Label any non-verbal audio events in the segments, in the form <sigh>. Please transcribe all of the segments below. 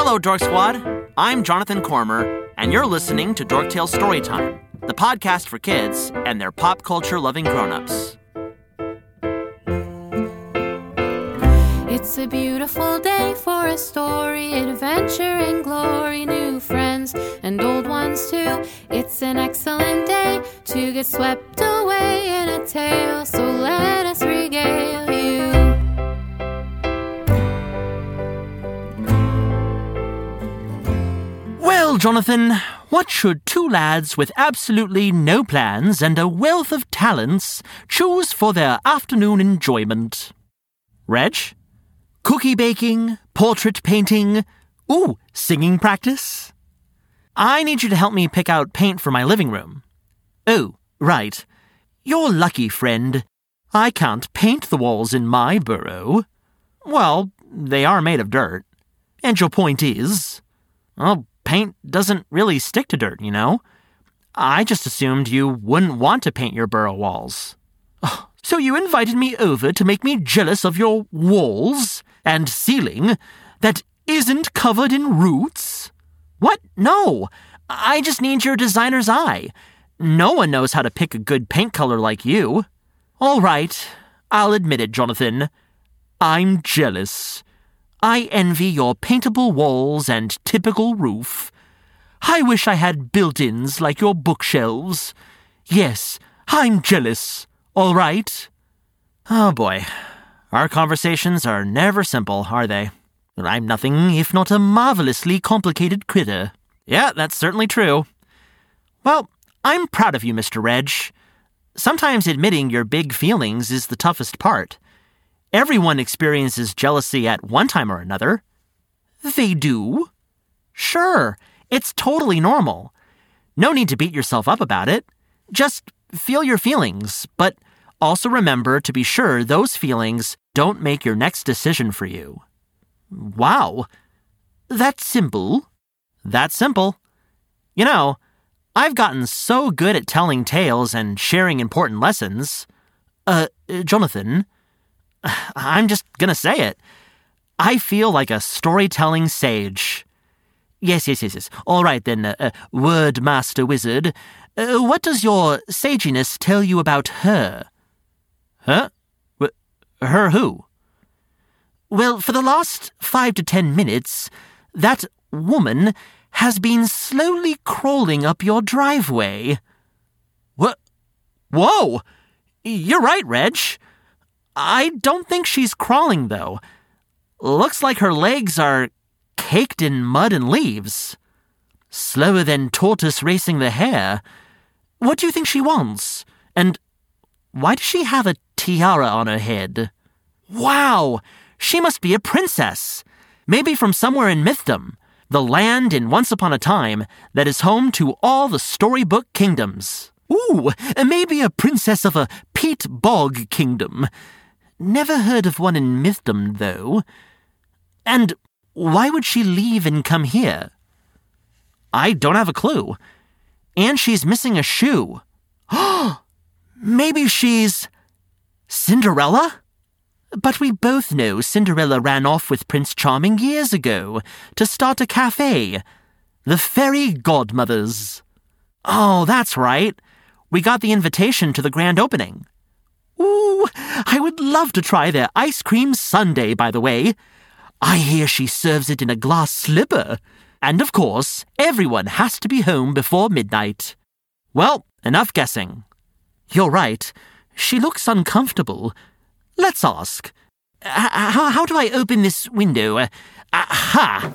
Hello, Dork Squad. I'm Jonathan Cormer, and you're listening to Dork Dorktale Storytime, the podcast for kids and their pop culture loving grown-ups. It's a beautiful day for a story, adventure and glory, new friends and old ones too. It's an excellent day to get swept away in a tale, so let us regale Jonathan, what should two lads with absolutely no plans and a wealth of talents choose for their afternoon enjoyment? Reg? Cookie baking? Portrait painting? Ooh, singing practice? I need you to help me pick out paint for my living room. Oh, right. You're lucky, friend. I can't paint the walls in my burrow. Well, they are made of dirt. And your point is? Well, paint doesn't really stick to dirt, you know? I just assumed you wouldn't want to paint your burrow walls. Oh, so you invited me over to make me jealous of your walls and ceiling that isn't covered in roots? What? No. I just need your designer's eye. No one knows how to pick a good paint color like you. All right, I'll admit it, Jonathan. I'm jealous. I envy your paintable walls and typical roof. I wish I had built ins like your bookshelves. Yes, I'm jealous. All right? Oh boy. Our conversations are never simple, are they? I'm nothing if not a marvelously complicated critter. Yeah, that's certainly true. Well, I'm proud of you, Mr. Reg. Sometimes admitting your big feelings is the toughest part. Everyone experiences jealousy at one time or another. They do? Sure, it's totally normal. No need to beat yourself up about it. Just feel your feelings, but also remember to be sure those feelings don't make your next decision for you. Wow. That's simple. That's simple. You know, I've gotten so good at telling tales and sharing important lessons. Uh, Jonathan, <sighs> I'm just gonna say it. I feel like a storytelling sage. Yes, yes, yes, yes. All right then, uh, uh, word master wizard. Uh, what does your saginess tell you about her? Huh? Her who? Well, for the last five to ten minutes, that woman has been slowly crawling up your driveway. What? Whoa! You're right, Reg. I don't think she's crawling, though. Looks like her legs are caked in mud and leaves. Slower than tortoise racing the hare. What do you think she wants? And why does she have a tiara on her head? Wow! She must be a princess. Maybe from somewhere in Mythdom, the land in Once Upon a Time that is home to all the storybook kingdoms. Ooh, maybe a princess of a peat bog kingdom. Never heard of one in Mythdom, though. And why would she leave and come here? I don't have a clue. And she's missing a shoe. <gasps> Maybe she's. Cinderella? But we both know Cinderella ran off with Prince Charming years ago to start a cafe. The Fairy Godmothers. Oh, that's right. We got the invitation to the grand opening. Ooh, I would love to try their ice cream sundae, by the way. I hear she serves it in a glass slipper. And of course, everyone has to be home before midnight. Well, enough guessing. You're right. She looks uncomfortable. Let's ask. How, how do I open this window? Uh, aha!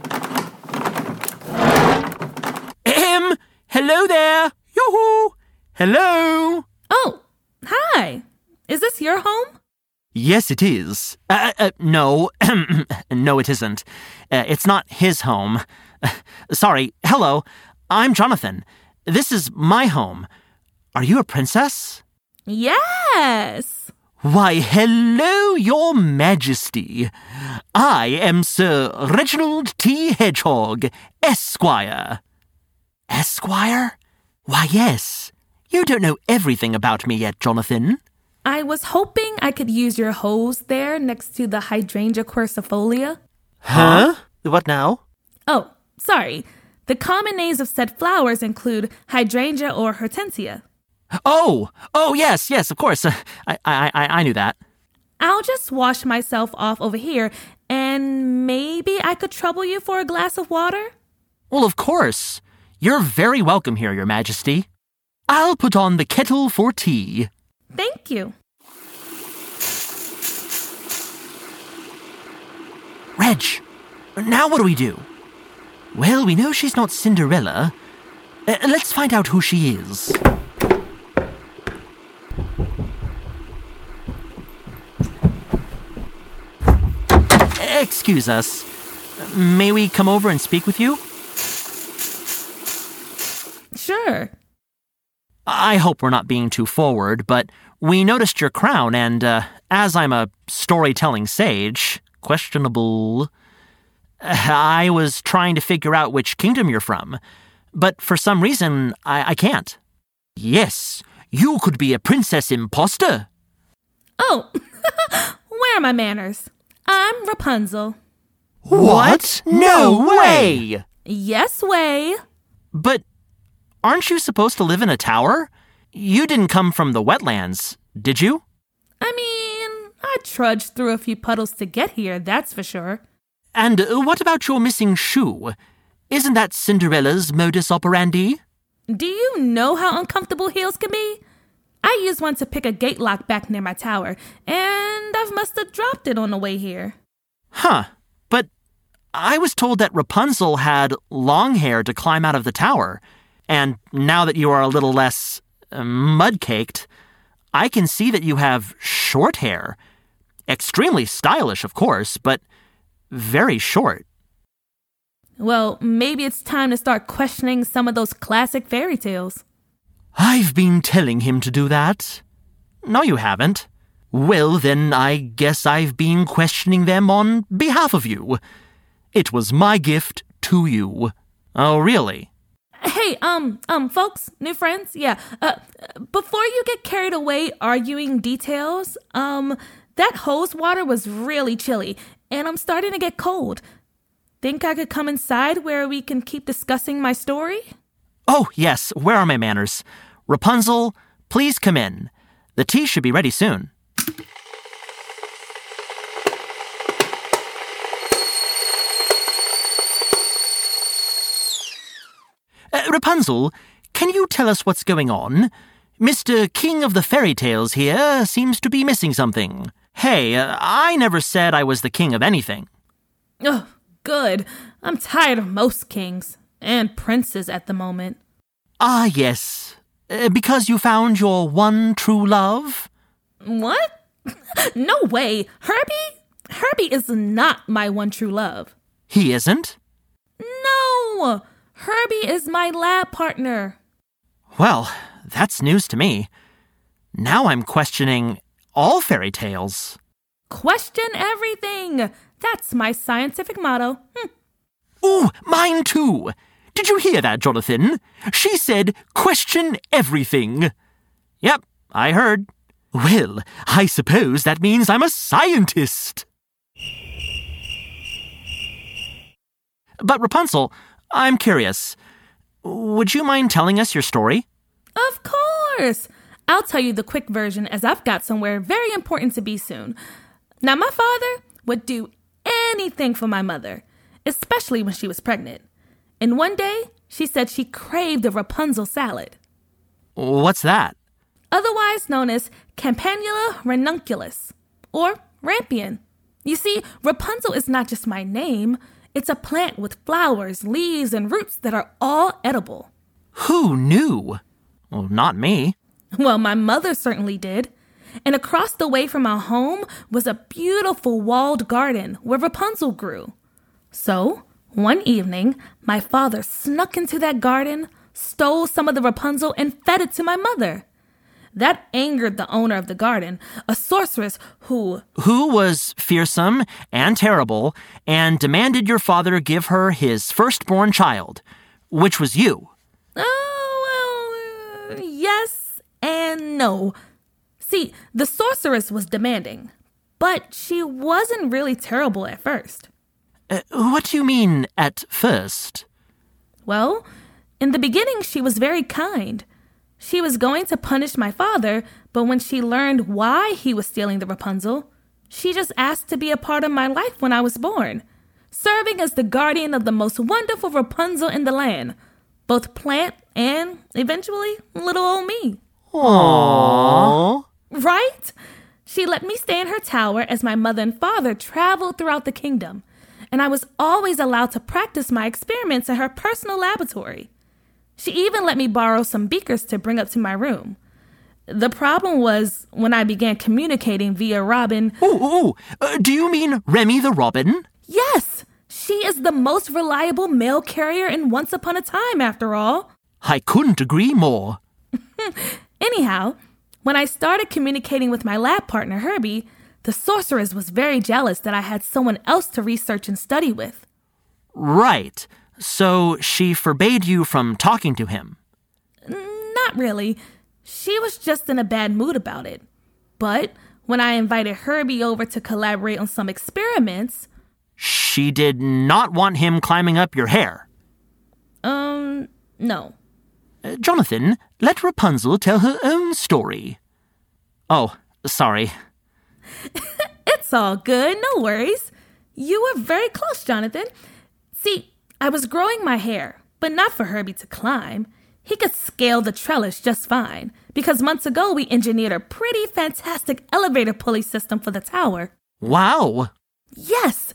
Ahem! Hello there! Yoo-hoo! Hello! Oh, hi. Is this your home? Yes, it is. Uh, uh, no, <clears throat> no, it isn't. Uh, it's not his home. Sorry. Hello. I'm Jonathan. This is my home. Are you a princess? Yes. Why, hello, Your Majesty. I am Sir Reginald T. Hedgehog, Esquire. Esquire? Why, yes. You don't know everything about me yet, Jonathan. I was hoping I could use your hose there next to the hydrangea quercifolia. Huh? What now? Oh, sorry. The common names of said flowers include hydrangea or hortensia. Oh, oh yes, yes, of course. Uh, <laughs> I, I, I, I knew that. I'll just wash myself off over here, and maybe I could trouble you for a glass of water? Well, of course. You're very welcome here, Your Majesty. I'll put on the kettle for tea. Thank you. Reg, now what do we do? Well, we know she's not Cinderella. Uh, let's find out who she is. Excuse us. May we come over and speak with you? Sure. I hope we're not being too forward, but we noticed your crown, and uh, as I'm a storytelling sage, questionable. I was trying to figure out which kingdom you're from, but for some reason I, I can't. Yes, you could be a princess imposter. Oh, <laughs> where are my manners? I'm Rapunzel. What? No way! Yes, way. But aren't you supposed to live in a tower? You didn't come from the wetlands, did you? I mean, I trudged through a few puddles to get here, that's for sure. And uh, what about your missing shoe? Isn't that Cinderella's modus operandi? Do you know how uncomfortable heels can be? I used one to pick a gate lock back near my tower, and I must have dropped it on the way here. Huh. But I was told that Rapunzel had long hair to climb out of the tower. And now that you are a little less uh, mud caked, I can see that you have short hair. Extremely stylish, of course, but very short. Well, maybe it's time to start questioning some of those classic fairy tales. I've been telling him to do that. No, you haven't. Well, then I guess I've been questioning them on behalf of you. It was my gift to you. Oh, really? Hey, um, um, folks, new friends, yeah. Uh, before you get carried away arguing details, um, that hose water was really chilly, and I'm starting to get cold. Think I could come inside where we can keep discussing my story? Oh, yes, where are my manners? Rapunzel, please come in. The tea should be ready soon. Uh, Rapunzel, can you tell us what's going on? Mr. King of the Fairy Tales here seems to be missing something. Hey, uh, I never said I was the king of anything. Oh, good. I'm tired of most kings and princes at the moment. Ah, yes. Uh, because you found your one true love? What? <laughs> no way. Herbie? Herbie is not my one true love. He isn't? No! Herbie is my lab partner. Well, that's news to me. Now I'm questioning all fairy tales. Question everything. That's my scientific motto. Hm. Ooh, mine too. Did you hear that, Jonathan? She said, question everything. Yep, I heard. Well, I suppose that means I'm a scientist. But Rapunzel, I'm curious. Would you mind telling us your story? Of course. I'll tell you the quick version as I've got somewhere very important to be soon. Now, my father would do anything for my mother, especially when she was pregnant. And one day, she said she craved a Rapunzel salad, What's that? otherwise known as Campanula ranunculus or rampion. You see, Rapunzel is not just my name, it's a plant with flowers, leaves, and roots that are all edible. Who knew? Well, not me. Well, my mother certainly did. And across the way from our home was a beautiful walled garden where Rapunzel grew. So, one evening, my father snuck into that garden, stole some of the Rapunzel, and fed it to my mother. That angered the owner of the garden, a sorceress who, Who was fearsome and terrible and demanded your father give her his firstborn child, which was you. oh, well, yes and no. See, the sorceress was demanding, but she wasn't really terrible at first. Uh, what do you mean, at first? Well, in the beginning, she was very kind. She was going to punish my father, but when she learned why he was stealing the Rapunzel, she just asked to be a part of my life when I was born, serving as the guardian of the most wonderful Rapunzel in the land, both plant and, eventually, little old me. Aww. Right? She let me stay in her tower as my mother and father traveled throughout the kingdom, and I was always allowed to practice my experiments in her personal laboratory. She even let me borrow some beakers to bring up to my room. The problem was when I began communicating via Robin. Ooh, ooh, uh, do you mean Remy the Robin? Yes, she is the most reliable mail carrier in Once Upon a Time, after all. I couldn't agree more. <laughs> Anyhow, when I started communicating with my lab partner, Herbie, the sorceress was very jealous that I had someone else to research and study with. Right. So she forbade you from talking to him. Not really. She was just in a bad mood about it. But when I invited Herbie over to collaborate on some experiments, She did not want him climbing up your hair. um, no. Uh, Jonathan, let Rapunzel tell her own story. Oh, sorry. <laughs> It's all good, no worries. You were very close, Jonathan. See, I was growing my hair, but not for Herbie to climb. He could scale the trellis just fine, because months ago we engineered a pretty fantastic elevator pulley system for the tower. Wow. Yes,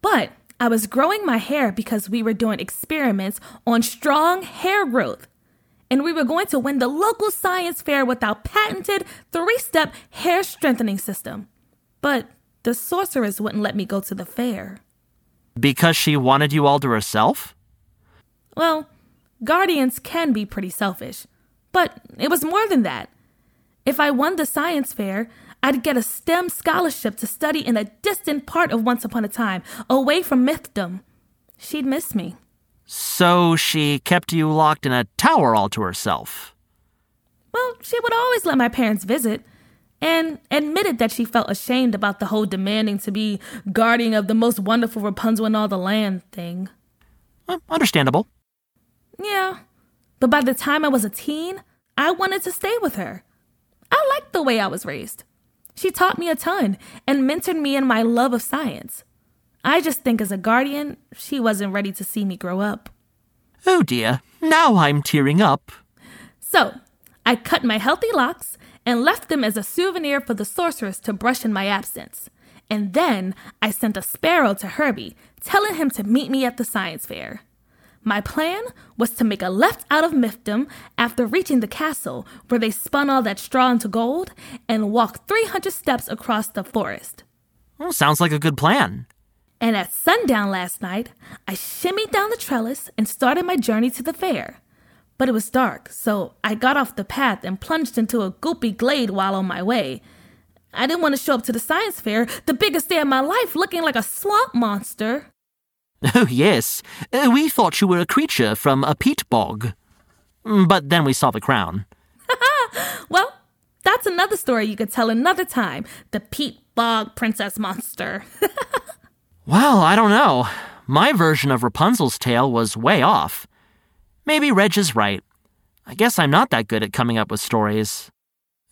but I was growing my hair because we were doing experiments on strong hair growth. And we were going to win the local science fair with our patented three step hair strengthening system. But the sorceress wouldn't let me go to the fair. Because she wanted you all to herself? Well, guardians can be pretty selfish, but it was more than that. If I won the science fair, I'd get a STEM scholarship to study in a distant part of Once Upon a Time, away from mythdom. She'd miss me. So she kept you locked in a tower all to herself. Well, she would always let my parents visit and admitted that she felt ashamed about the whole demanding to be guardian of the most wonderful Rapunzel in all the land thing. Uh, understandable. Yeah, but by the time I was a teen, I wanted to stay with her. I liked the way I was raised. She taught me a ton and mentored me in my love of science. I just think as a guardian, she wasn't ready to see me grow up. Oh dear, now I'm tearing up. So, I cut my healthy locks and left them as a souvenir for the sorceress to brush in my absence. And then I sent a sparrow to Herbie, telling him to meet me at the science fair. My plan was to make a left out of Mythdom after reaching the castle, where they spun all that straw into gold, and walk 300 steps across the forest. Well, sounds like a good plan. And at sundown last night, I shimmied down the trellis and started my journey to the fair. But it was dark, so I got off the path and plunged into a goopy glade while on my way. I didn't want to show up to the science fair, the biggest day of my life, looking like a swamp monster. <laughs> Oh, yes. Uh, we thought you were a creature from a peat bog. Mm, But then we saw the crown. <laughs> Well, that's another story you could tell another time. The peat Bog Princess Monster. <laughs> Well, I don't know. My version of Rapunzel's tale was way off. Maybe Reg is right. I guess I'm not that good at coming up with stories.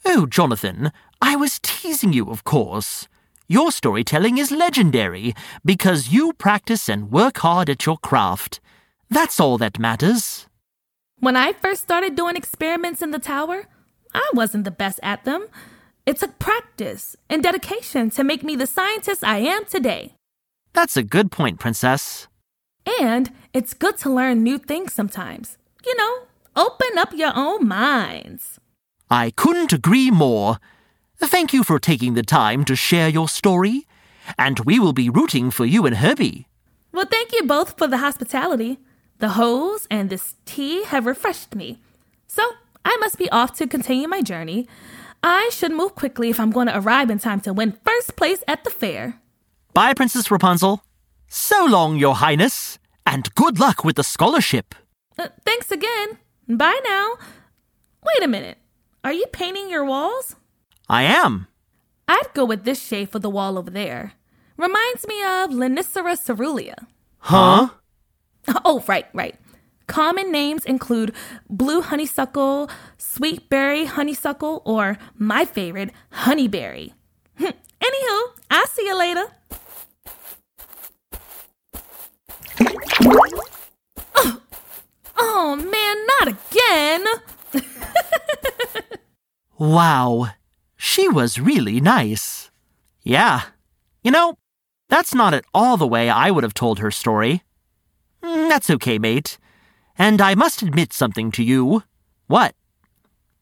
Oh, Jonathan, I was teasing you, of course. Your storytelling is legendary because you practice and work hard at your craft. That's all that matters. when I first started doing experiments in the tower, I wasn't the best at them. It took practice and dedication to make me the scientist I am today. That's a good point, Princess. And it's good to learn new things sometimes. You know, open up your own minds. I couldn't agree more. Thank you for taking the time to share your story, and we will be rooting for you and Herbie. Well, thank you both for the hospitality. The hose and this tea have refreshed me. So I must be off to continue my journey. I should move quickly if I'm going to arrive in time to win first place at the fair. Bye, Princess Rapunzel. So long, Your Highness, and good luck with the scholarship. Uh, thanks again. Bye now. Wait a minute. Are you painting your walls? I am. I'd go with this shade for the wall over there. Reminds me of Lonicera caerulea. Huh? <laughs> Oh, right, right. Common names include blue honeysuckle, sweetberry honeysuckle, or my favorite, honeyberry. <laughs> Anywho, I'll see you later. Oh, man, not again! <laughs> Wow. She was really nice. Yeah. You know, that's not at all the way I would have told her story. Mm, That's okay, mate. And I must admit something to you. What?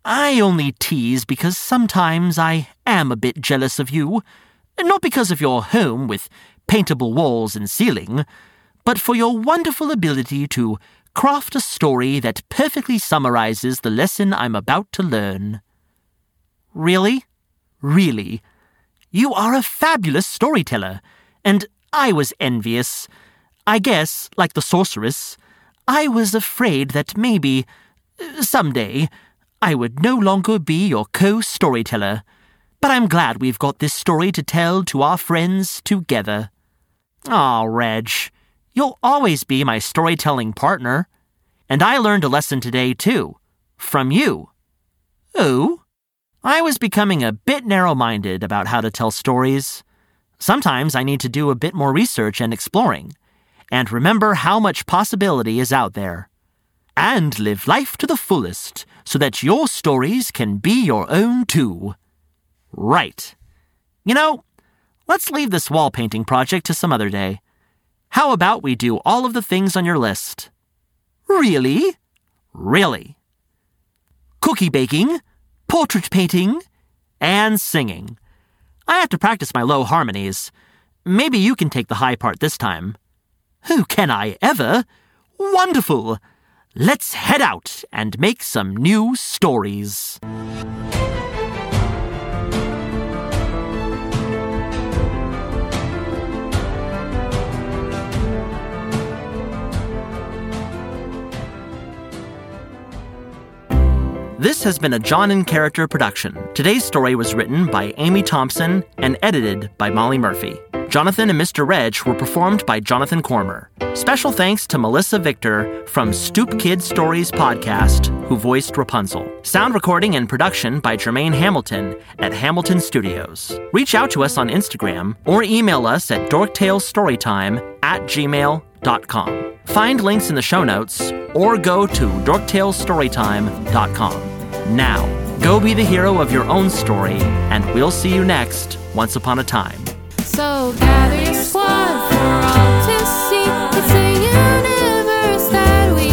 I only tease because sometimes I am a bit jealous of you. Not because of your home with paintable walls and ceiling, but for your wonderful ability to craft a story that perfectly summarizes the lesson I'm about to learn. Really? Really? You are a fabulous storyteller, and I was envious. I guess, like the sorceress, I was afraid that maybe, uh, someday, I would no longer be your co storyteller. But I'm glad we've got this story to tell to our friends together. Aw, Reg, you'll always be my storytelling partner. And I learned a lesson today, too. From you. Oh? I was becoming a bit narrow minded about how to tell stories. Sometimes I need to do a bit more research and exploring, and remember how much possibility is out there. And live life to the fullest so that your stories can be your own too. Right. You know, let's leave this wall painting project to some other day. How about we do all of the things on your list? Really? Really? Cookie baking, portrait painting, and singing. I have to practice my low harmonies. Maybe you can take the high part this time. Who can I ever? Wonderful! Let's head out and make some new stories. This has been a John in Character production. Today's story was written by Amy Thompson and edited by Molly Murphy. Jonathan and Mr. Reg were performed by Jonathan Cormer. Special thanks to Melissa Victor from Stoop Kid Stories podcast, who voiced Rapunzel. Sound recording and production by Jermaine Hamilton at Hamilton Studios. Reach out to us on Instagram or email us at dorktalestorytime at gmail.com dorktales.com. Find links in the show notes or go to dorktalestorytime.com. Now, go be the hero of your own story, and we'll see you next Once Upon a Time. So gather your squad for all to see. It's a universe that we